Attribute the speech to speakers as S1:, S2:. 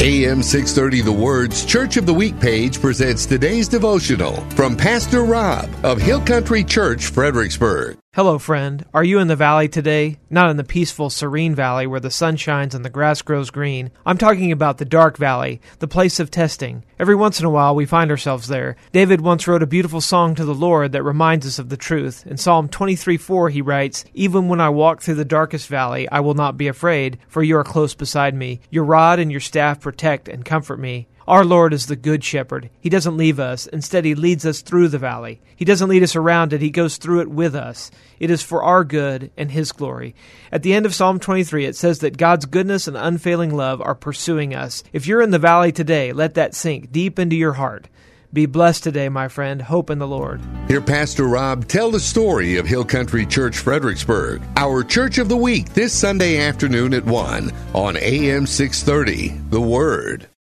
S1: AM 630 The Word's Church of the Week page presents today's devotional from Pastor Rob of Hill Country Church, Fredericksburg.
S2: Hello, friend. Are you in the valley today? Not in the peaceful, serene valley where the sun shines and the grass grows green. I'm talking about the dark valley, the place of testing. Every once in a while, we find ourselves there. David once wrote a beautiful song to the Lord that reminds us of the truth. In Psalm 23 4, he writes, Even when I walk through the darkest valley, I will not be afraid, for you are close beside me. Your rod and your staff protect and comfort me. Our Lord is the good shepherd. He doesn't leave us. Instead, He leads us through the valley. He doesn't lead us around it. He goes through it with us. It is for our good and His glory. At the end of Psalm 23, it says that God's goodness and unfailing love are pursuing us. If you're in the valley today, let that sink deep into your heart. Be blessed today, my friend. Hope in the Lord.
S1: Hear Pastor Rob tell the story of Hill Country Church Fredericksburg, our Church of the Week, this Sunday afternoon at 1 on AM 630, The Word.